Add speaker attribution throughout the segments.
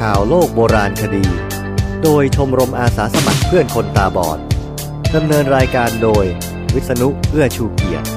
Speaker 1: ข่าวโลกโบราณคดี โดยชมรมอาสาสมัครเพื่อนคนตาบอดดำเนินรายการโดย วิษณุเอื้อชูเกียรติ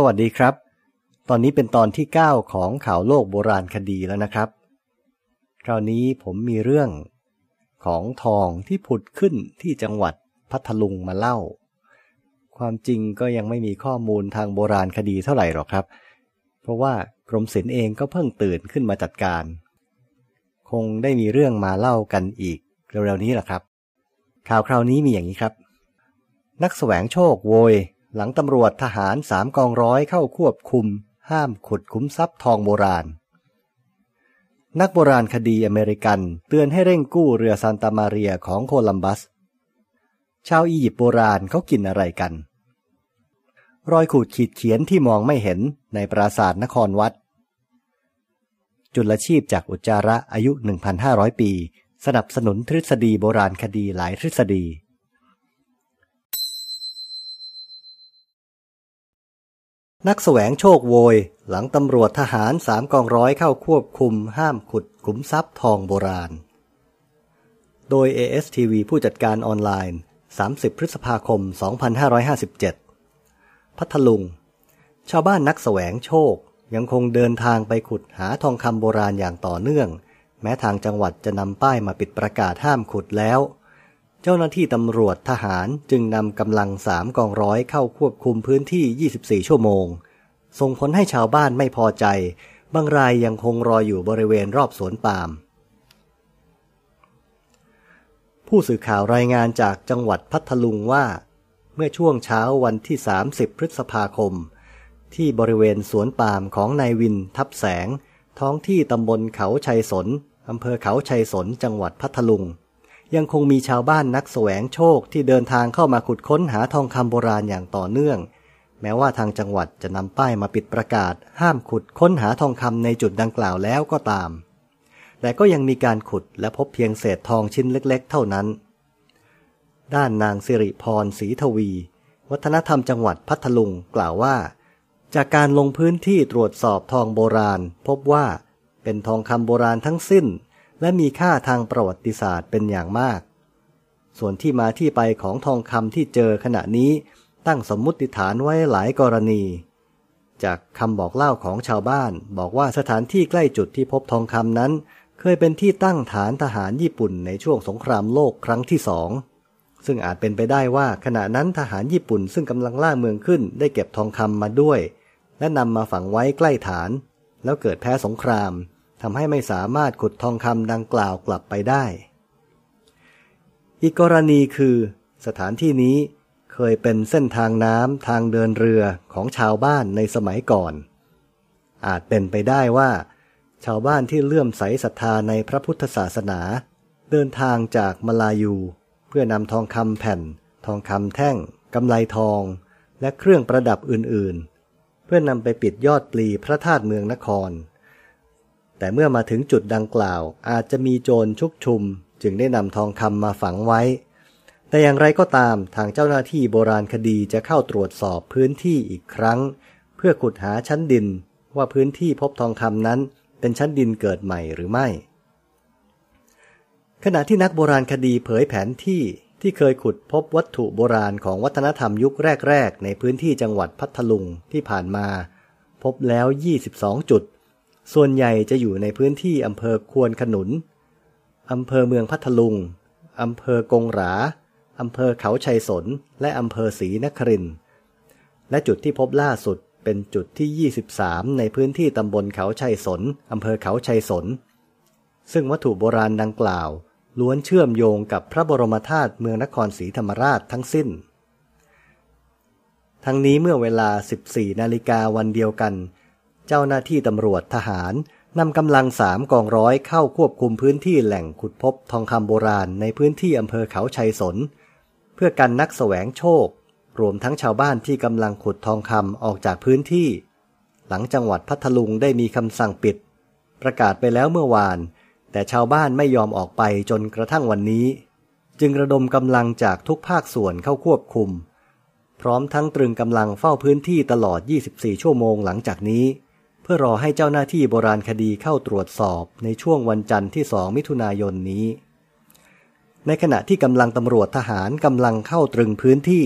Speaker 1: สวัสดีครับ ตอนนี้เป็นตอนที่ 9 ของข่าวโลกโบราณคดีแล้วนะครับ คราวนี้ผมมีเรื่องของทองที่ผุดขึ้นที่จังหวัดพัทลุงมาเล่า ความจริงก็ยังไม่มีข้อมูลทางโบราณคดีเท่าไหร่หรอกครับ เพราะว่ากรมศิลป์เองก็เพิ่งตื่นขึ้นมาจัดการ คงได้มีเรื่องมาเล่ากันอีกเร็วๆนี้แหละครับ ข่าวคราวนี้มีอย่างนี้ครับ นักแสวงโชคโวย หลังตำรวจทหารสามกองร้อยเข้าควบคุม ห้ามขุดคุ้มทรัพย์ทองโบราณ นักโบราณคดีอเมริกันเตือนให้เร่งกู้เรือซานตามาเรียของโคลัมบัส ชาวอียิปต์โบราณเขากินอะไรกัน รอยขูดขีดเขียนที่มองไม่เห็นในปราสาทนครวัด จุลชีพจากอุจจาระอายุ 1,500 ปี สนับสนุนทฤษฎีโบราณคดีหลายทฤษฎี นักแสวงโชคโวย หลังตำรวจทหารสามกองร้อยเข้าควบคุมห้ามขุดขุมทรัพย์ทองโบราณ โดย ASTV ผู้จัดการออนไลน์ 30 พฤษภาคม 2557 พัทลุง ชาวบ้านนักแสวงโชคยังคงเดินทางไปขุดหาทองคำโบราณอย่างต่อเนื่อง แม้ทางจังหวัดจะนำป้ายมาปิดประกาศห้ามขุดแล้ว เจ้าหน้าที่ตำรวจทหารจึงนำกำลังสามกองร้อยเข้าควบคุมพื้นที่ 24 ชั่วโมง ส่งผลให้ชาวบ้านไม่พอใจ บางรายยังคงรออยู่บริเวณรอบสวนปาล์มผู้สื่อข่าวรายงานจากจังหวัดพัทลุงว่า เมื่อช่วงเช้าวันที่ 30 พฤษภาคม ที่บริเวณสวนปาล์มของนายวินทับแสง ท้องที่ตำบลเขาชัยสนอำเภอเขาชัยสนจังหวัดพัทลุง ยังคงมีชาวบ้านนักแสวงโชคที่เดินทางเข้ามาขุดค้นหาทองคำโบราณอย่างต่อเนื่อง แม้ว่าทางจังหวัดจะนำป้ายมาปิดประกาศ ห้ามขุดค้นหาทองคำในจุดดังกล่าวแล้วก็ตาม แต่ก็ยังมีการขุดและพบเพียงเศษทองชิ้นเล็ก ๆ เท่านั้น ด้านนางสิริพรศรีทวี วัฒนธรรมจังหวัดพัทลุงกล่าวว่า จากการลงพื้นที่ตรวจสอบทองโบราณ พบว่าเป็นทองคำโบราณทั้งสิ้น และมีค่าทางประวัติศาสตร์เป็นอย่างมาก ส่วนที่มาที่ไปของทองคำที่เจอขณะนี้ตั้งสมมุติฐานไว้หลายกรณี จากคำบอกเล่าของชาวบ้านบอกว่าสถานที่ใกล้จุดที่พบทองคำนั้น เคยเป็นที่ตั้งฐานทหารญี่ปุ่นในช่วงสงครามโลกครั้งที่สองซึ่งอาจเป็นไปได้ว่าขณะนั้นทหารญี่ปุ่นซึ่งกำลังล่าเมืองขึ้นได้เก็บทองคำมาด้วย และนำมาฝังไว้ใกล้ฐาน แล้วเกิดแพ้สงคราม ทำให้ไม่สามารถขุดทองคำดังกล่าวกลับไปได้ อีกกรณีคือ สถานที่นี้เคยเป็นเส้นทางน้ำทางเดินเรือของชาวบ้านในสมัยก่อน อาจเป็นไปได้ว่า ชาวบ้านที่เลื่อมใสศรัทธาในพระพุทธศาสนา เดินทางจากมาลายู เพื่อนำทองคำแผ่น ทองคำแท่งกำไลทอง และเครื่องประดับอื่นๆ เพื่อนำไปปิดยอดปลีพระธาตุเมืองนคร แต่เมื่อมาถึงจุดดังกล่าว อาจจะมีโจรชุกชุม จึงได้นำทองคำมาฝังไว้ แต่อย่างไรก็ตามทางเจ้าหน้าที่โบราณคดีจะเข้าตรวจสอบพื้นที่อีกครั้ง เพื่อขุดหาชั้นดิน ว่าพื้นที่พบทองคำนั้น เป็นชั้นดินเกิดใหม่หรือไม่ ขณะที่นักโบราณคดีเผยแผนที่ที่เคยขุดพบวัตถุโบราณของวัฒนธรรมยุคแรก ๆ ในพื้นที่จังหวัดพัทลุงที่ผ่านมา พบแล้ว 22 จุด ส่วนใหญ่จะอยู่ในพื้นที่อำเภอควนขนุน อำเภอเมืองพัทลุง อำเภอกงหรา อำเภอเขาชัยสน และอำเภอศรีนคริน และจุดที่พบล่าสุดเป็นจุดที่ 23 ในพื้นที่ตำบลเขาชัยสน อำเภอเขาชัยสน ซึ่งวัตถุโบราณดังกล่าว ล้วนเชื่อมโยงกับพระบรมธาตุเมืองนครศรีธรรมราชทั้งสิ้น ทั้งนี้เมื่อเวลา 14 นาฬิกาวันเดียวกัน เจ้าหน้าที่ตำรวจทหารนำกำลังสามกองร้อยเข้าควบคุมพื้นที่แหล่งขุดพบทองคำโบราณในพื้นที่อำเภอเขาชัยสน เพื่อกันนักแสวงโชค รวมทั้งชาวบ้านที่กำลังขุดทองคำออกจากพื้นที่ หลังจังหวัดพัทลุงได้มีคำสั่งปิด ประกาศไปแล้วเมื่อวาน แต่ชาวบ้านไม่ยอมออกไปจนกระทั่งวันนี้ จึงระดมกำลังจากทุกภาคส่วนเข้าควบคุม พร้อมทั้งตรึงกำลังเฝ้าพื้นที่ตลอด 24 ชั่วโมงหลังจากนี้ พื่อรอให้เจ้าหน้าที่โบราณคดีเข้าตรวจสอบในช่วงวันจันทร์ที่2มิถุนายนนี้ ในขณะที่กำลังตำรวจทหารกำลังเข้าตรึงพื้นที่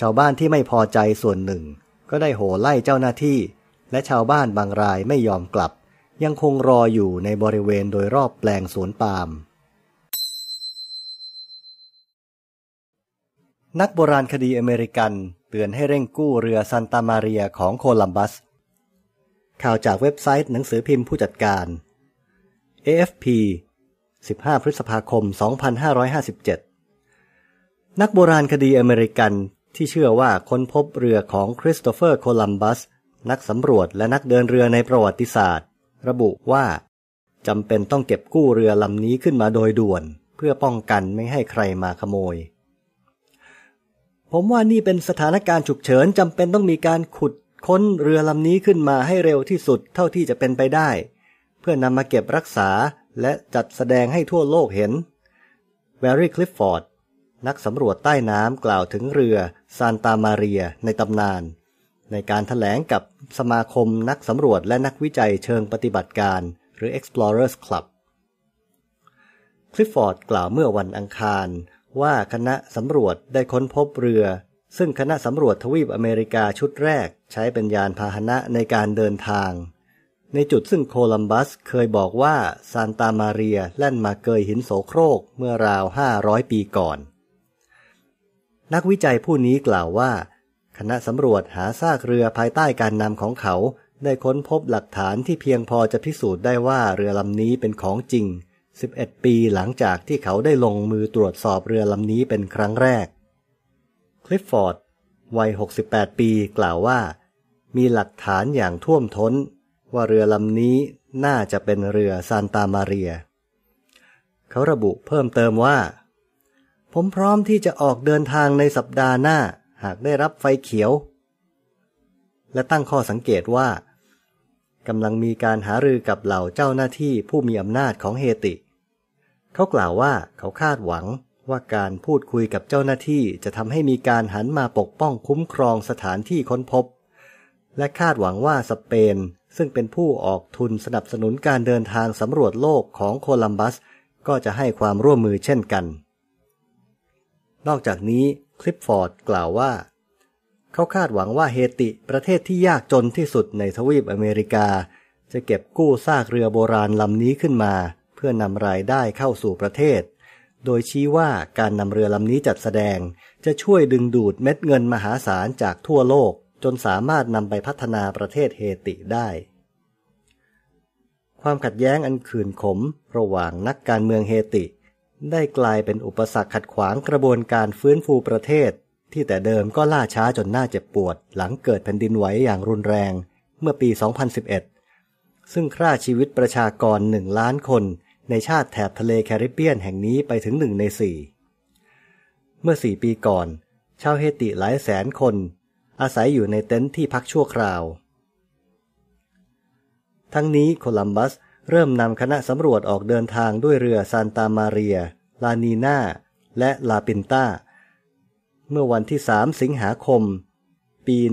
Speaker 1: ชาวบ้านที่ไม่พอใจส่วนหนึ่ง ก็ได้โห่ไล่เจ้าหน้าที่ และชาวบ้านบางรายไม่ยอมกลับ ยังคงรออยู่ในบริเวณโดยรอบแปลงสวนปาล์มนักโบราณคดีอเมริกันเตือนให้เร่งกู้เรือซันตามาเรียของโคลัมบัส ข่าวจากเว็บไซต์หนังสือพิมพ์ผู้จัดการ AFP 15 พฤษภาคม 2557 นักโบราณคดีอเมริกันที่เชื่อว่าค้นพบเรือของคริสโตเฟอร์โคลัมบัส นักสำรวจและนักเดินเรือในประวัติศาสตร์ ระบุว่าจำเป็นต้องเก็บกู้เรือลำนี้ขึ้นมาโดยด่วน เพื่อป้องกันไม่ให้ใครมาขโมย ผมว่านี่เป็นสถานการณ์ฉุกเฉินจำเป็นต้องมีการขุด ค้นเรือลำนี้ขึ้นมาให้เร็วที่สุดเท่าที่จะเป็นไปได้ เพื่อนำมาเก็บรักษาและจัดแสดงให้ทั่วโลกเห็นแบร์รี่คลิฟฟอร์ดนักสำรวจใต้น้ำกล่าวถึงเรือซานตามาเรียในตำนาน ในการแถลงกับสมาคมนักสำรวจและนักวิจัยเชิงปฏิบัติการ หรือ Explorers Club คลิฟฟอร์ดกล่าวเมื่อวันอังคารว่าคณะสำรวจได้ค้นพบเรือ ซึ่งคณะสำรวจทวีปอเมริกาชุดแรกใช้เป็นยานพาหนะในการเดินทาง ในจุดซึ่งโคลัมบัสเคยบอกว่าซานตามาเรียแล่นมาเกยหินโสโครกเมื่อราว 500 ปีก่อน นักวิจัยผู้นี้กล่าวว่า คณะสำรวจหาซากเรือภายใต้การนำของเขาได้ค้นพบหลักฐานที่เพียงพอจะพิสูจน์ได้ว่าเรือลำนี้เป็นของจริง 11 ปีหลังจากที่เขาได้ลงมือตรวจสอบเรือลำนี้เป็นครั้งแรก คลิฟฟอร์ด วัย 68 ปีกล่าวว่า มีหลักฐานอย่างท่วมท้น ว่าเรือลำนี้น่าจะเป็นเรือซานตามาเรีย เขาระบุเพิ่มเติมว่า ผมพร้อมที่จะออกเดินทางในสัปดาห์หน้าหากได้รับไฟเขียว และตั้งข้อสังเกตว่ากำลังมีการหารือกับเหล่าเจ้าหน้าที่ผู้มีอำนาจของเฮติ เขากล่าวว่าเขาคาดหวัง ว่าการพูดคุยกับเจ้าหน้าที่จะทำให้มีการหันมาปกป้องคุ้มครองสถานที่ค้นพบ และคาดหวังว่าสเปน ซึ่งเป็นผู้ออกทุนสนับสนุนการเดินทางสำรวจโลกของโคลัมบัส ก็จะให้ความร่วมมือเช่นกัน นอกจากนี้คลิปฟอร์ดกล่าวว่า เขาคาดหวังว่าเฮติประเทศที่ยากจนที่สุดในทวีปอเมริกา จะเก็บกู้ซากเรือโบราณลำนี้ขึ้นมา เพื่อนำรายได้เข้าสู่ประเทศ โดยชี้ว่าการนำเรือลำนี้จัดแสดง จะช่วยดึงดูดเม็ดเงินมหาศาลจากทั่วโลก จนสามารถนำไปพัฒนาประเทศเฮติได้ ความขัดแย้งอันขื่นขม ระหว่างนักการเมืองเฮติ ได้กลายเป็นอุปสรรคขัดขวางกระบวนการฟื้นฟูประเทศ ที่แต่เดิมก็ล่าช้าจนน่าเจ็บปวด หลังเกิดแผ่นดินไหวอย่างรุนแรง เมื่อปี 2011 ซึ่งฆ่าชีวิตประชากรหนึ่งล้านคน ในชาติแถบทะเลแคริบเบียนแห่งนี้ไปถึงหนึ่งในสี่ เมื่อสี่ปีก่อน ชาวเฮติหลายแสนคน อาศัยอยู่ในเต็นท์ที่พักชั่วคราว ทั้งนี้โคลัมบัสเริ่มนำคณะสำรวจออกเดินทางด้วยเรือซานตามาเรีย ลานีนาและลาปินตาเมื่อวันที่ 3 สิงหาคม ปี 1492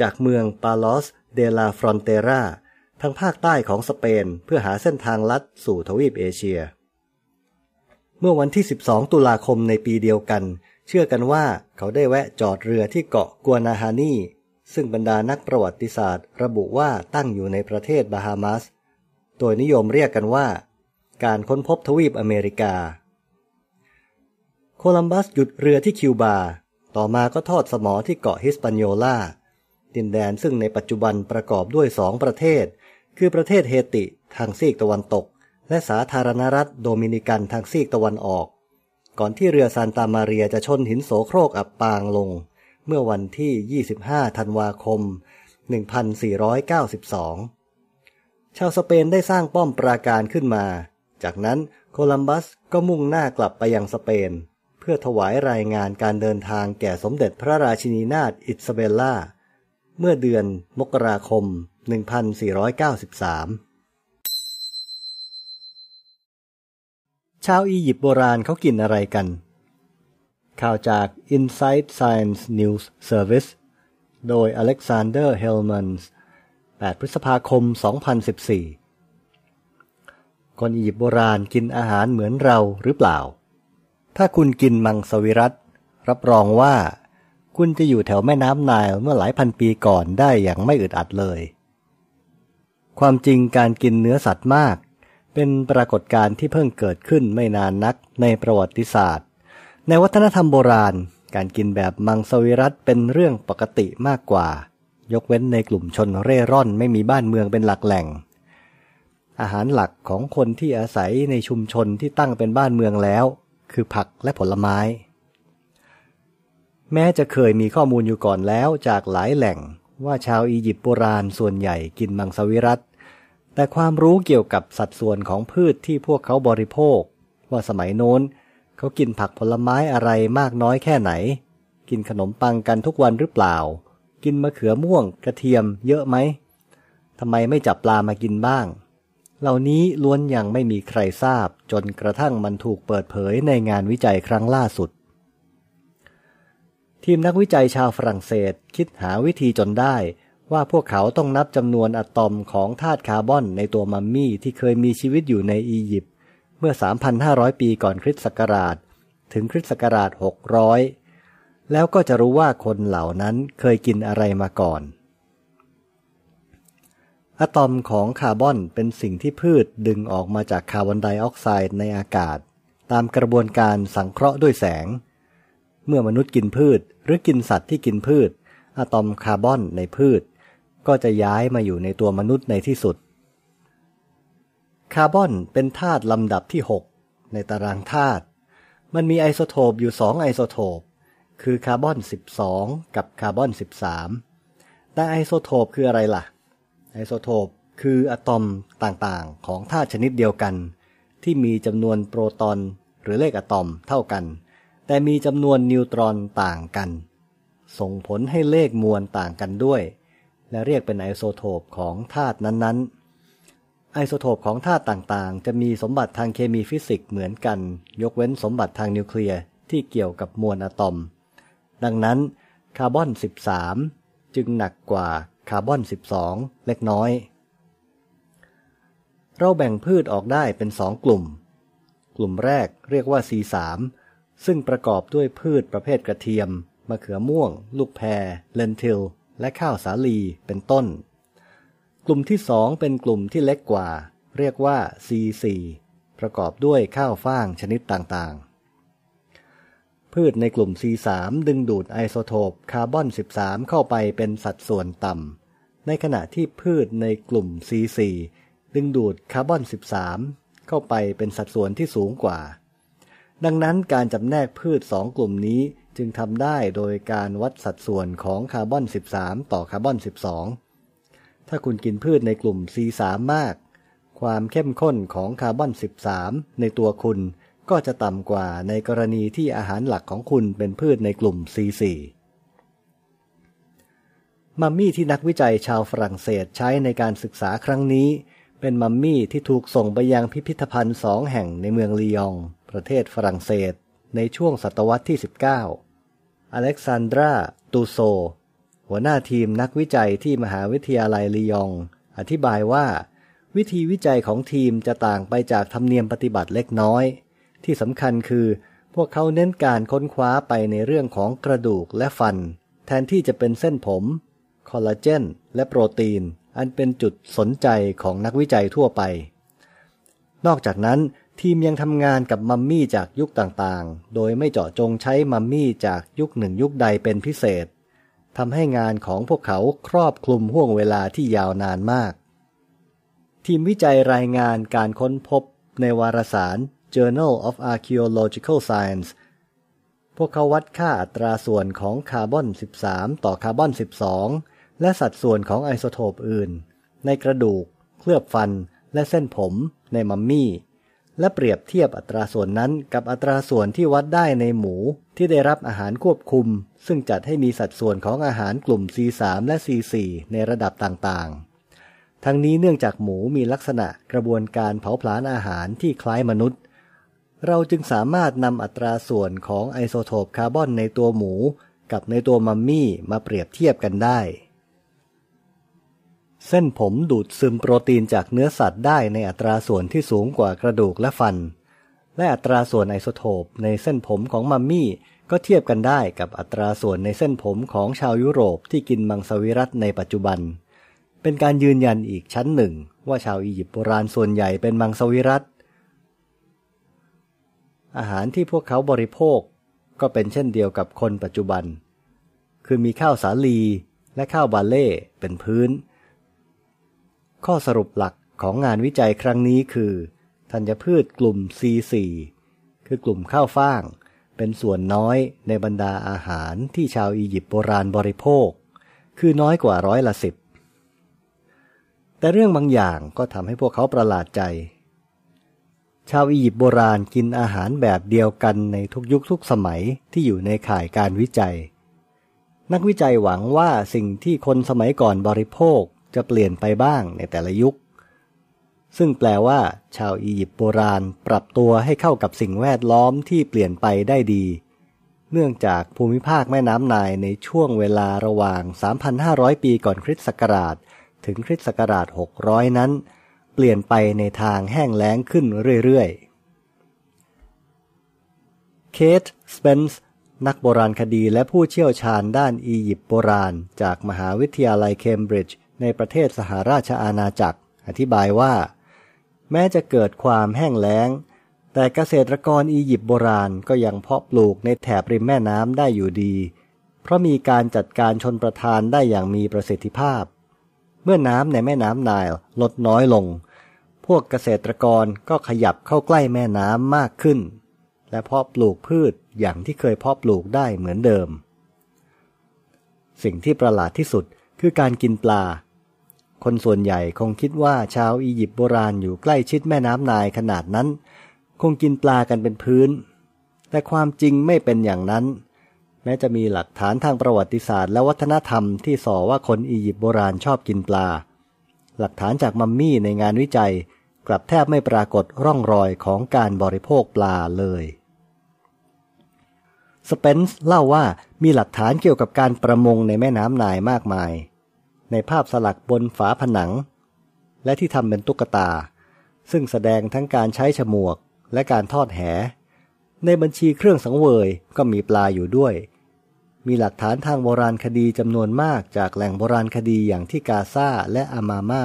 Speaker 1: จากเมืองปาลอสเดลาฟรอนเตรา ทางภาคใต้ของสเปนเพื่อหาเส้นทางลัดสู่ทวีปเอเชีย เมื่อวันที่ 12 ตุลาคมในปีเดียวกัน เชื่อกันว่าเขาได้แวะจอดเรือที่เกาะกัวนาฮานี ซึ่งบรรดานักประวัติศาสตร์ ระบุว่าตั้งอยู่ในประเทศบาฮามาส โดยนิยมเรียกกันว่า การค้นพบทวีปอเมริกา โคลัมบัสหยุดเรือที่คิวบา ต่อมาก็ทอดสมอที่เกาะฮิสปานโยลาดินแดนซึ่งในปัจจุบันประกอบด้วยสองประเทศ คือประเทศเฮติทางซีกตะวันตก และสาธารณรัฐโดมินิกันทางซีกตะวันออก ก่อนที่เรือซานตามาเรียจะชนหินโสโครกอับปางลง เมื่อวันที่ 25 ธันวาคม 1492 ชาวสเปนได้สร้างป้อมปราการขึ้นมา จากนั้นโคลัมบัสก็มุ่งหน้ากลับไปยังสเปน เพื่อถวายรายงานการเดินทางแก่สมเด็จพระราชินีนาถอิซาเบลล่า เมื่อเดือนมกราคม 1493 ชาวอียิปต์โบราณเขากินอะไรกัน ข่าวจาก Inside Science News Service โดยอเล็กซานเดอร์เฮลมันส์8พฤษภาคม 2014 คนอียิปต์โบราณกินอาหารเหมือนเราหรือเปล่า ถ้าคุณกินมังสวิรัตรับรองว่าคุณจะอยู่แถวแม่น้ำไนล์เมื่อหลายพันปีก่อนได้อย่างไม่อึดอัดเลย ความจริงการกินเนื้อสัตว์มาก เป็นปรากฏการณ์ที่เพิ่งเกิดขึ้นไม่นานนักในประวัติศาสตร์ ในวัฒนธรรมโบราณ การกินแบบมังสวิรัตเป็นเรื่องปกติมากกว่า ยกเว้นในกลุ่มชนเร่ร่อนไม่มีบ้านเมืองเป็นหลักแหล่ง อาหารหลักของคนที่อาศัยในชุมชนที่ตั้งเป็นบ้านเมืองแล้ว คือผักและผลไม้ แม้จะเคยมีข้อมูลอยู่ก่อนแล้วจากหลายแหล่ง ว่าชาวอียิปต์โบราณส่วนใหญ่กินมังสวิรัตแต่ความรู้เกี่ยวกับสัดส่วนของพืชที่พวกเขาบริโภค ว่าสมัยโน้น เขากินผักผลไม้อะไรมากน้อยแค่ไหน กินขนมปังกันทุกวันหรือเปล่า กินมะเขือม่วงกระเทียมเยอะไหมทำไมไม่จับปลามากินบ้าง เหล่านี้ล้วนยังไม่มีใครทราบจนกระทั่งมันถูกเปิดเผยในงานวิจัยครั้งล่าสุด ทีมนักวิจัยชาวฝรั่งเศสคิดหาวิธีจนได้ ว่าพวกเขาต้องนับจำนวนอะตอมของธาตุคาร์บอนในตัวมัมมี่ที่เคยมีชีวิตอยู่ในอียิปต์เมื่อ 3,500 ปีก่อนคริสต์ศักราช ถึงคริสต์ศักราช 600 แล้วก็จะรู้ว่าคนเหล่านั้นเคยกินอะไรมาก่อน อะตอมของคาร์บอนเป็นสิ่งที่พืชดึงออกมาจากคาร์บอนไดออกไซด์ในอากาศ ตามกระบวนการสังเคราะห์ด้วยแสง เมื่อมนุษย์กินพืช หรือกินสัตว์ที่กินพืช อะตอมคาร์บอนในพืช ก็จะย้ายมาอยู่ในตัวมนุษย์ในที่สุด คาร์บอนเป็นธาตุลำดับที่ 6 ในตารางธาตุมันมีไอโซโทปอยู่สองไอโซโทป คือคาร์บอน 12 กับคาร์บอน 13 แต่ไอโซโทปคืออะไรล่ะ ไอโซโทปคืออะตอมต่างๆ ของธาตุชนิดเดียวกัน ที่มีจำนวนโปรตอนหรือเลขอะตอมเท่ากัน แต่มีจำนวนนิวตรอนต่างกัน ส่งผลให้เลขมวลต่างกันด้วย และเรียกเป็นไอโซโทปของธาตุนั้นๆ ไอโซโทปของธาตุต่างๆ จะมีสมบัติทางเคมีฟิสิกส์เหมือนกัน ยกเว้นสมบัติทางนิวเคลียร์ที่เกี่ยวกับมวลอะตอม ดังนั้นคาร์บอน 13 จึงหนักกว่าคาร์บอน 12 เล็กน้อย เราแบ่งพืชออกได้เป็นสองกลุ่ม กลุ่มแรกเรียกว่า C3 ซึ่งประกอบด้วยพืชประเภทกระเทียม มะเขือม่วง ลูกแพรเลนทิล และข้าวสาลีเป็นต้น กลุ่มที่สองเป็นกลุ่มที่เล็กกว่า เรียกว่า C4 ประกอบด้วยข้าวฟ่างชนิดต่างๆ พืชในกลุ่ม C3 ดึงดูดไอโซโทปคาร์บอน 13 เข้าไปเป็นสัดส่วนต่ำ ในขณะที่พืชในกลุ่ม C4 ดึงดูดคาร์บอน 13 เข้าไปเป็นสัดส่วนที่สูงกว่า ดังนั้นการจำแนกพืชสองกลุ่มนี้จึงทำได้โดยการวัดสัดส่วนของคาร์บอน 13 ต่อคาร์บอน 12 ถ้าคุณกินพืชในกลุ่ม C3 มาก ความเข้มข้นของคาร์บอน 13 ในตัวคุณก็จะต่ำกว่าในกรณีที่อาหารหลักของคุณเป็นพืชในกลุ่ม C4 มัมมี่ที่นักวิจัยชาวฝรั่งเศสใช้ในการศึกษาครั้งนี้ เป็นมัมมี่ที่ถูกส่งไปยังพิพิธภัณฑ์สองแห่งในเมืองลียง ประเทศฝรั่งเศสในช่วงศตวรรษที่ 19 อเล็กซานดราตูโซ หัวหน้าทีมนักวิจัยที่มหาวิทยาลัยลียงอธิบายว่า วิธีวิจัยของทีมจะต่างไปจากธรรมเนียมปฏิบัติเล็กน้อย ที่สำคัญคือพวกเขาเน้นการค้นคว้าไปในเรื่องของกระดูกและฟัน แทนที่จะเป็นเส้นผม คอลลาเจน และโปรตีน อันเป็นจุดสนใจของนักวิจัยทั่วไป นอกจากนั้น ทีมยังทำงานกับมัมมี่จากยุคต่างๆ โดยไม่เจาะจงใช้มัมมี่จากยุคหนึ่งยุคใดเป็นพิเศษทำให้งานของพวกเขาครอบคลุมห่วงเวลาที่ยาวนานมาก ทีมวิจัยรายงานการค้นพบในวารสาร Journal of Archaeological Science พวกเขาวัดค่าอัตราส่วนของคาร์บอน 13 ต่อคาร์บอน 12 และสัดส่วนของไอโซโทปอื่น ในกระดูก เคลือบฟัน และเส้นผมในมัมมี่ และเปรียบเทียบอัตราส่วนนั้นกับอัตราส่วนที่วัดได้ในหมูที่ได้รับอาหารควบคุม ซึ่งจัดให้มีสัดส่วนของอาหารกลุ่ม C3 และ C4 ในระดับต่างๆ ทั้งนี้เนื่องจากหมูมีลักษณะกระบวนการเผาผลาญอาหารที่คล้ายมนุษย์ เราจึงสามารถนำอัตราส่วนของไอโซโทปคาร์บอนในตัวหมู กับในตัวมัมมี่มาเปรียบเทียบกันได้ เส้นผมดูดซึมโปรตีนจากเนื้อสัตว์ได้ในอัตราส่วนที่สูงกว่ากระดูกและฟัน และอัตราส่วนไอโซโทปในเส้นผมของมัมมี่ก็เทียบกันได้กับอัตราส่วนในเส้นผมของชาวยุโรปที่กินมังสวิรัตในปัจจุบัน เป็นการยืนยันอีกชั้นหนึ่ง ว่าชาวอียิปต์โบราณส่วนใหญ่เป็นมังสวิรัตอาหารที่พวกเขาบริโภคก็เป็นเช่นเดียวกับคนปัจจุบัน คือมีข้าวสาลีและข้าวบาเล่เป็นพื้น ข้อสรุปหลักของงานวิจัยครั้งนี้คือ ธัญพืชกลุ่ม C4 คือกลุ่มข้าวฟ่าง เป็นส่วนน้อยในบรรดาอาหารที่ชาวอียิปต์โบราณบริโภค คือน้อยกว่าร้อยละสิบ แต่เรื่องบางอย่างก็ทำให้พวกเขาประหลาดใจ ชาวอียิปต์โบราณกินอาหารแบบเดียวกันในทุกยุคทุกสมัยที่อยู่ในข่ายการวิจัย นักวิจัยหวังว่าสิ่งที่คนสมัยก่อนบริโภค จะเปลี่ยนไปบ้างในแต่ละยุค ซึ่งแปลว่า ชาวอียิปต์โบราณปรับตัวให้เข้ากับสิ่งแวดล้อมที่เปลี่ยนไปได้ดี เนื่องจากภูมิภาคแม่น้ำนายในช่วงเวลาระหว่าง 3,500 ปีก่อนคริสต์ศักราช ถึงคริสต์ศักราช 600 นั้น เปลี่ยนไปในทางแห้งแล้งขึ้นเรื่อยๆ เคท สเปนส์นักโบราณคดีและผู้เชี่ยวชาญด้านอียิปต์โบราณ จากมหาวิทยาลัยเคมบริดจ์ ในประเทศสหราชอาณาจักร อธิบายว่า แม้จะเกิดความแห้งแล้ง แต่เกษตรกรอียิปต์โบราณก็ยังเพาะปลูกในแถบริมแม่น้ำได้อยู่ดี เพราะมีการจัดการชนประทานได้อย่างมีประสิทธิภาพ เมื่อน้ำในแม่น้ำไนล์ลดน้อยลง พวกเกษตรกรก็ขยับเข้าใกล้แม่น้ำมากขึ้น และเพาะปลูกพืชอย่างที่เคยเพาะปลูกได้เหมือนเดิม สิ่งที่ประหลาดที่สุดคือการกินปลา คนส่วนใหญ่คงคิดว่าชาวอียิปต์โบราณอยู่ใกล้ชิดแม่น้ำนายขนาดนั้น คงกินปลากันเป็นพื้น แต่ความจริงไม่เป็นอย่างนั้น แม้จะมีหลักฐานทางประวัติศาสตร์และวัฒนธรรมที่ส่อว่าคนอียิปต์โบราณชอบกินปลา หลักฐานจากมัมมี่ในงานวิจัย กลับแทบไม่ปรากฏร่องรอยของการบริโภคปลาเลยสเปนส์เล่าว่ามีหลักฐานเกี่ยวกับการประมงในแม่น้ำนายมากมาย ในภาพสลักบนฝาผนัง และที่ทำเป็นตุ๊กตา ซึ่งแสดงทั้งการใช้ฉมวกและการทอดแห ในบัญชีเครื่องสังเวยก็มีปลาอยู่ด้วย มีหลักฐานทางโบราณคดีจำนวนมากจากแหล่งโบราณคดีอย่างที่กาซาและอามาม่า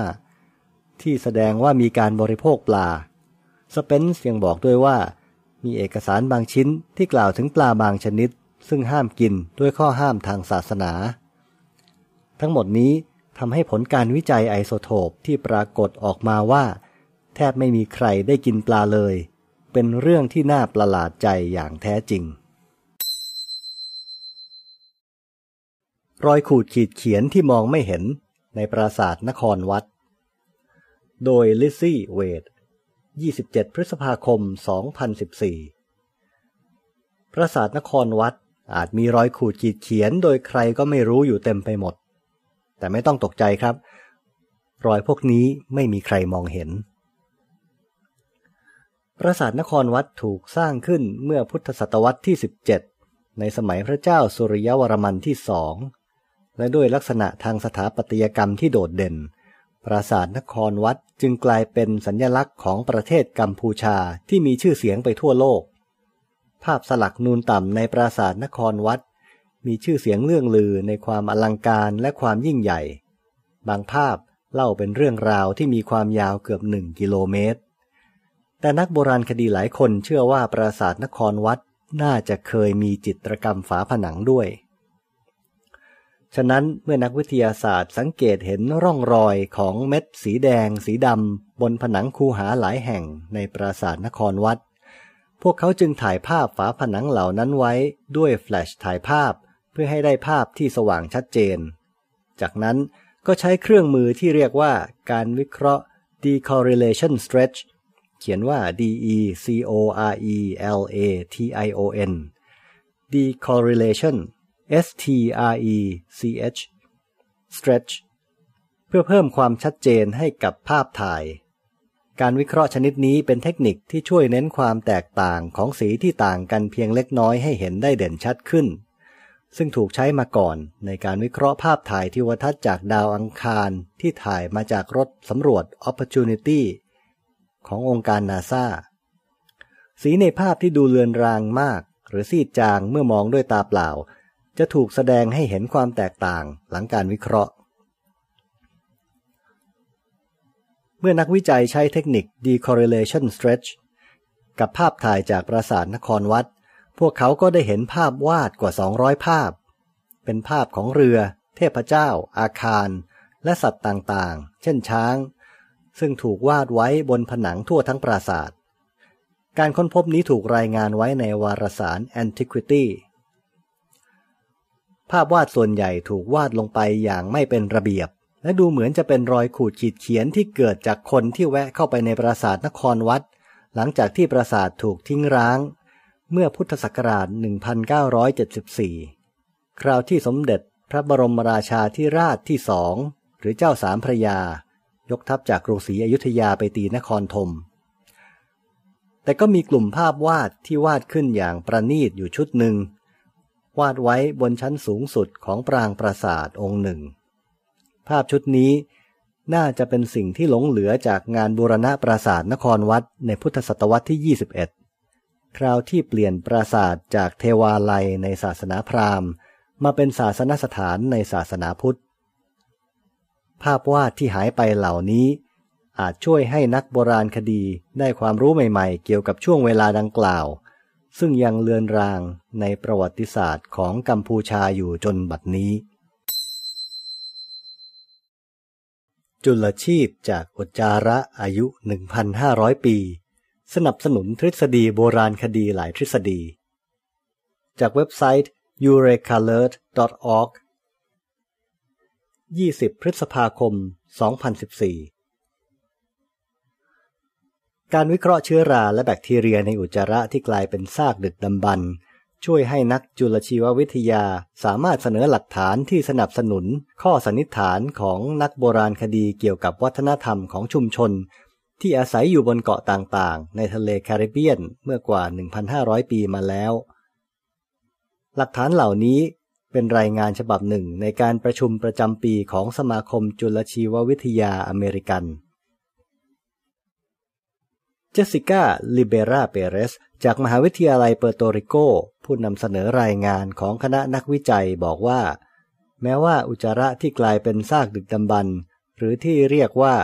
Speaker 1: ที่แสดงว่ามีการบริโภคปลา สเปนส์ยังบอกด้วยว่า มีเอกสารบางชิ้นที่กล่าวถึงปลาบางชนิด ซึ่งห้ามกินด้วยข้อห้ามทางศาสนา ทั้งหมดนี้ทำให้ผลการวิจัยไอโซโทปที่ปรากฏออกมาว่า แทบไม่มีใครได้กินปลาเลย เป็นเรื่องที่น่าประหลาดใจอย่างแท้จริง รอยขูดขีดเขียนที่มองไม่เห็นในปราสาทนครวัด โดยลิซซี่เวด27 พฤษภาคม 2014 ปราสาทนครวัดอาจมีรอยขูดขีดเขียนโดยใครก็ไม่รู้อยู่เต็มไปหมด แต่ไม่ต้องตกใจครับ รอยพวกนี้ไม่มีใครมองเห็น ปราสาทนครวัดถูกสร้างขึ้นเมื่อพุทธศตวรรษที่ 17 ในสมัยพระเจ้าสุริยวรมันที่สองและด้วยลักษณะทางสถาปัตยกรรมที่โดดเด่น ปราสาทนครวัดจึงกลายเป็นสัญลักษณ์ของประเทศกัมพูชาที่มีชื่อเสียงไปทั่วโลก ภาพสลักนูนต่ำในปราสาทนครวัด มีชื่อเสียงเรื่องลือในความอลังการและความยิ่งใหญ่ บางภาพเล่าเป็นเรื่องราวที่มีความยาวเกือบหนึ่งกิโลเมตร แต่นักโบราณคดีหลายคนเชื่อว่าปราสาทนครวัดน่าจะเคยมีจิตรกรรมฝาผนังด้วย ฉะนั้นเมื่อนักวิทยาศาสตร์สังเกตเห็นร่องรอยของเม็ดสีแดง สีดำบนผนังคูหาหลายแห่งในปราสาทนครวัด พวกเขาจึงถ่ายภาพฝาผนังเหล่านั้นไว้ด้วยแฟลชถ่ายภาพ เพื่อให้ได้ภาพที่สว่างชัดเจน จากนั้นก็ใช้เครื่องมือที่เรียกว่าการวิเคราะห์ decorrelation stretch เขียนว่า D E C O R E L A T I O N decorrelation S T R E C H stretch เพื่อเพิ่มความชัดเจนให้กับภาพถ่าย การวิเคราะห์ชนิดนี้เป็นเทคนิคที่ช่วยเน้นความแตกต่างของสีที่ต่างกันเพียงเล็กน้อยให้เห็นได้เด่นชัดขึ้น ซึ่งถูกใช้มาก่อนในการวิเคราะห์ภาพถ่ายทิวทัศน์จากดาวอังคารที่ถ่ายมาจากรถสำรวจ Opportunity ขององค์การนาซาสีในภาพที่ดูเลือนรางมาก หรือซีดจางเมื่อมองด้วยตาเปล่า จะถูกแสดงให้เห็นความแตกต่างหลังการวิเคราะห์ เมื่อนักวิจัยใช้เทคนิค decorrelation stretch กับภาพถ่ายจากปราสาทนครวัด พวกเขาก็ได้เห็นภาพวาดกว่า 200 ภาพ เป็นภาพของเรือ เทพเจ้า อาคาร และสัตว์ต่างๆ เช่นช้าง ซึ่งถูกวาดไว้บนผนังทั่วทั้งปราสาท การค้นพบนี้ถูกรายงานไว้ในวารสาร Antiquity ภาพวาดส่วนใหญ่ถูกวาดลงไปอย่างไม่เป็นระเบียบ และดูเหมือนจะเป็นรอยขูดขีดเขียนที่เกิดจากคนที่แวะเข้าไปในปราสาทนครวัด หลังจากที่ปราสาทถูกทิ้งร้าง เมื่อพุทธศักราช 1974 คราวที่สมเด็จพระบรมราชาธิราชที่สอง หรือเจ้าสามพระยา ยกทัพจากกรุงศรีอยุธยาไปตีนครธม แต่ก็มีกลุ่มภาพวาดที่วาดขึ้นอย่างประณีตอยู่ชุดหนึ่ง วาดไว้บนชั้นสูงสุดของปรางปราสาทองค์หนึ่ง ภาพชุดนี้น่าจะเป็นสิ่งที่หลงเหลือจากงานบูรณะปราสาทนครวัดในพุทธศตวรรษที่ 21 คราวที่เปลี่ยนปราสาทจากเทวาลัยในศาสนาพราหมณ์ มาเป็นศาสนสถานในศาสนาพุทธ ภาพวาดที่หายไปเหล่านี้ อาจช่วยให้นักโบราณคดีได้ความรู้ใหม่ๆ เกี่ยวกับช่วงเวลาดังกล่าว ซึ่งยังเลือนรางในประวัติศาสตร์ของกัมพูชาอยู่จนบัดนี้ จุลชีพจากอุจจาระอายุ 1,500 ปี สนับสนุนทฤษฎีโบราณคดีหลายทฤษฎี จากเว็บไซต์ eurekalert.org 20 พฤษภาคม 2014 การวิเคราะห์เชื้อราและแบคทีเรียในอุจจาระที่กลายเป็นซากดึกดำบรรพ์ช่วยให้นักจุลชีววิทยาสามารถเสนอหลักฐานที่สนับสนุนข้อสันนิษฐานของนักโบราณคดีเกี่ยวกับวัฒนธรรมของชุมชน ที่อาศัยอยู่บนเกาะต่างๆ ในทะเลแคริบเบียนเมื่อกว่า 1,500 ปีมาแล้ว หลักฐานเหล่านี้เป็นรายงานฉบับหนึ่งในการประชุมประจำปีของสมาคมจุลชีววิทยาอเมริกัน เจสสิก้า ลิเบราเปเรส จากมหาวิทยาลัยเปอร์โตริโก ผู้นำเสนอรายงานของคณะนักวิจัยบอกว่า แม้ว่าอุจจาระที่กลายเป็นซากดึกดำบรรพ์หรือที่เรียกว่า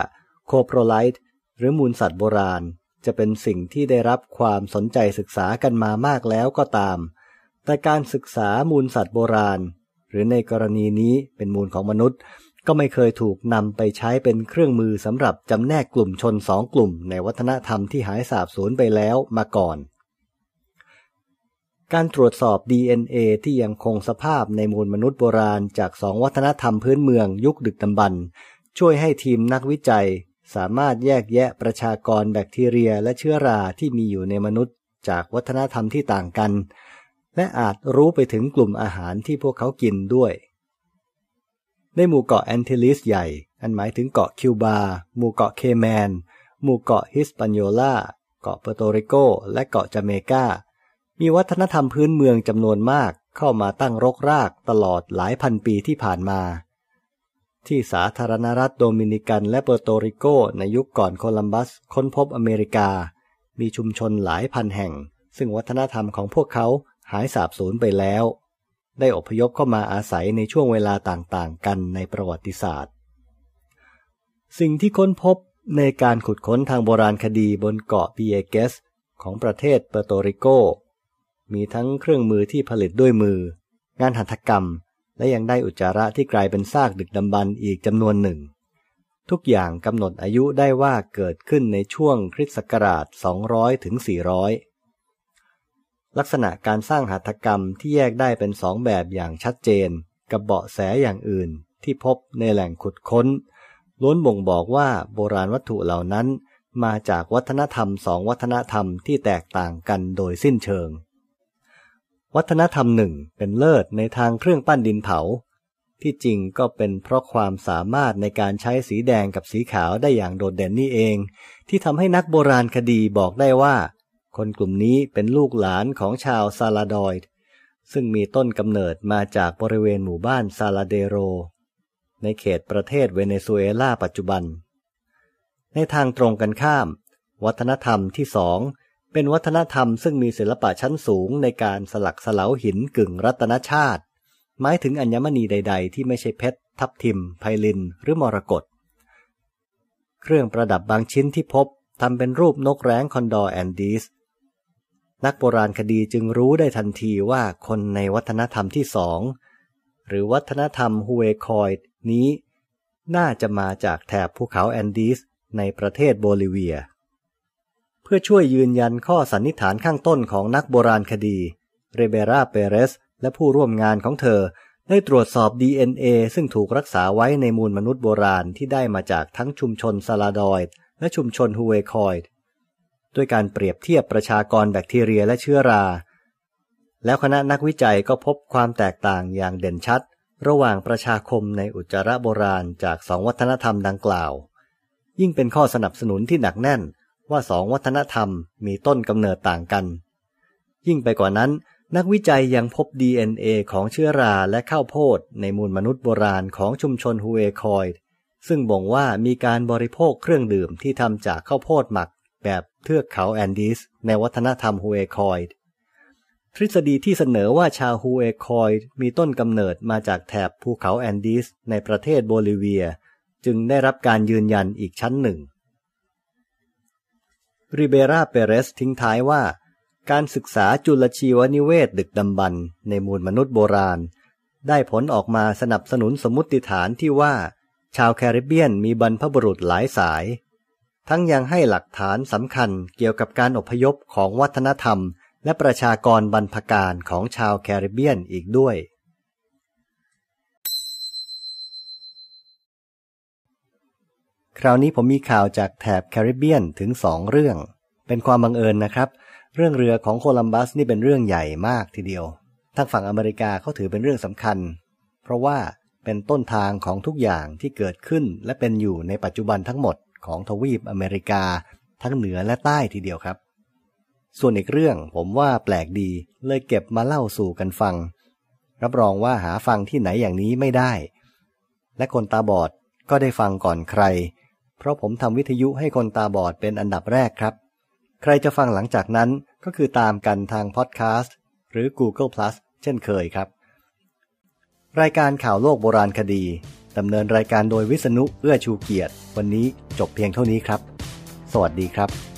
Speaker 1: โคโปรไลต์ หรือมูลสัตว์โบราณ จะเป็นสิ่งที่ได้รับความสนใจศึกษากันมามากแล้วก็ตาม แต่การศึกษามูลสัตว์โบราณ หรือในกรณีนี้เป็นมูลของมนุษย์ ก็ไม่เคยถูกนำไปใช้เป็นเครื่องมือสำหรับจำแนกกลุ่มชนสองกลุ่ม ในวัฒนธรรมที่หายสาบสูญไปแล้วมาก่อนการตรวจสอบ DNA ที่ยังคงสภาพในมูลมนุษย์โบราณจากสองวัฒนธรรมพื้นเมืองยุคดึกดำบรรพ์ช่วยให้ทีมนักวิจัย สามารถแยกแยะประชากรแบคทีเรียและเชื้อราที่มีอยู่ในมนุษย์ จากวัฒนธรรมที่ต่างกัน และอาจรู้ไปถึงกลุ่มอาหารที่พวกเขากินด้วย ในหมู่เกาะแอนติลิสใหญ่ อันหมายถึงเกาะคิวบา หมู่เกาะเคแมน หมู่เกาะฮิสปานโยลาเกาะเปอร์โตริโก และเกาะจาเมกา มีวัฒนธรรมพื้นเมืองจำนวนมากเข้ามาตั้งรกรากตลอดหลายพันปีที่ผ่านมา ที่สาธารณรัฐโดมินิกันและเปอร์โตริโกในยุคก่อนโคลัมบัสค้นพบอเมริกา มีชุมชนหลายพันแห่ง ซึ่งวัฒนธรรมของพวกเขาหายสาบสูญไปแล้ว ได้อพยพเข้ามาอาศัยในช่วงเวลาต่างๆ กันในประวัติศาสตร์ สิ่งที่ค้นพบในการขุดค้นทางโบราณคดีบนเกาะปีเอเกสของประเทศเปอร์โตริโก มีทั้งเครื่องมือที่ผลิตด้วยมือ งานหัตถกรรม และยังได้อุจจาระที่กลายเป็นซากดึกดำบรรพ์อีกจำนวนหนึ่ง ทุกอย่างกำหนดอายุได้ว่าเกิดขึ้นในช่วงคริสต์ศักราช 200ถึง400 ลักษณะการสร้างหัตถกรรมที่แยกได้เป็นสองแบบอย่างชัดเจน กับเบาะแสอย่างอื่นที่พบในแหล่งขุดค้น ล้วนบ่งบอกว่าโบราณวัตถุเหล่านั้นมาจากวัฒนธรรมสองวัฒนธรรมที่แตกต่างกันโดยสิ้นเชิง วัฒนธรรมหนึ่งเป็นเลิศในทางเครื่องปั้นดินเผา ที่จริงก็เป็นเพราะความสามารถในการใช้สีแดงกับสีขาวได้อย่างโดดเด่นนี่เอง ที่ทำให้นักโบราณคดีบอกได้ว่า คนกลุ่มนี้เป็นลูกหลานของชาวซาลาดอยด์ซึ่งมีต้นกำเนิดมาจากบริเวณหมู่บ้านซาลาเดโร ในเขตประเทศเวเนซุเอลาปัจจุบัน ในทางตรงกันข้าม วัฒนธรรมที่สอง เป็นวัฒนธรรมซึ่งมีศิลปะชั้นสูงในการสลักสลาหินกึ่งรัตนชาติ หมายถึงอัญมณีใด ๆ ที่ไม่ใช่เพชร ทับทิม ไพลิน หรือมรกต เครื่องประดับบางชิ้นที่พบทำเป็นรูปนกแร้งคอนดอร์แอนดีส นักโบราณคดีจึงรู้ได้ทันทีว่าคนในวัฒนธรรมที่สอง หรือวัฒนธรรมฮูเอคอยด์นี้ น่าจะมาจากแถบภูเขาแอนดีสในประเทศโบลิเวีย เพื่อช่วยยืนยันข้อสันนิษฐานข้างต้นของนักโบราณคดี เรเบราเปเรส และผู้ร่วมงานของเธอ ได้ตรวจสอบ DNA ซึ่งถูกรักษาไว้ในมูลมนุษย์โบราณที่ได้มาจากทั้งชุมชนซาลาดอยด์และชุมชนฮูเอคอยด์ด้วยการเปรียบเทียบประชากรแบคทีเรียและเชื้อรา แล้วคณะนักวิจัยก็พบความแตกต่างอย่างเด่นชัด ระหว่างประชาคมในอุจจาระโบราณจากสองวัฒนธรรมดังกล่าว ยิ่งเป็นข้อสนับสนุนที่หนักแน่น ว่าสองวัฒนธรรมมีต้นกำเนิดต่างกัน ยิ่งไปกว่านั้น นักวิจัยยังพบ DNA ของเชื้อราและข้าวโพดในมูลมนุษย์โบราณของชุมชนฮูเอคอยด์ซึ่งบ่งว่ามีการบริโภคเครื่องดื่มที่ทำจากข้าวโพดหมัก แบบเทือกเขาแอนดีสในวัฒนธรรมฮูเอคอยด์ทฤษฎีที่เสนอว่าชาวฮูเอคอยด์มีต้นกำเนิดมาจากแถบภูเขาแอนดีสในประเทศโบลิเวีย จึงได้รับการยืนยันอีกชั้นหนึ่ง ริเบราเปเรสทิ้งท้ายว่า การศึกษาจุลชีวนิเวศดึกดำบรรในมูลมนุษย์โบราณ ได้ผลออกมาสนับสนุนสมมติฐานที่ว่า ชาวแคริบเบียนมีบรรพบุรุษหลายสาย ทั้งยังให้หลักฐานสำคัญเกี่ยวกับการอพยพของวัฒนธรรม และประชากรบรรพการของชาวแคริบเบียนอีกด้วย คราวนี้ผมมีข่าวจากแถบแคริบเบียนถึงสองเรื่อง เป็นความบังเอิญนะครับ เรื่องเรือของโคลัมบัสนี่เป็นเรื่องใหญ่มากทีเดียวทางฝั่งอเมริกาเขาถือเป็นเรื่องสำคัญ เพราะว่าเป็นต้นทางของทุกอย่างที่เกิดขึ้น และเป็นอยู่ในปัจจุบันทั้งหมดของทวีปอเมริกา ทั้งเหนือและใต้ทีเดียวครับ ส่วนอีกเรื่องผมว่าแปลกดีเลยเก็บมาเล่าสู่กันฟัง รับรองว่าหาฟังที่ไหนอย่างนี้ไม่ได้ และคนตาบอดก็ได้ฟังก่อนใคร เพราะผมทำวิทยุให้คนตาบอดเป็นอันดับแรกครับ ใครจะฟังหลังจากนั้นก็คือตามกันทางพอดแคสต์หรือ Google Plus เช่นเคยครับ รายการข่าวโลกโบราณคดีดำเนินรายการโดยวิษณุเอื้อชูเกียรติ วันนี้จบเพียงเท่านี้ครับ สวัสดีครับ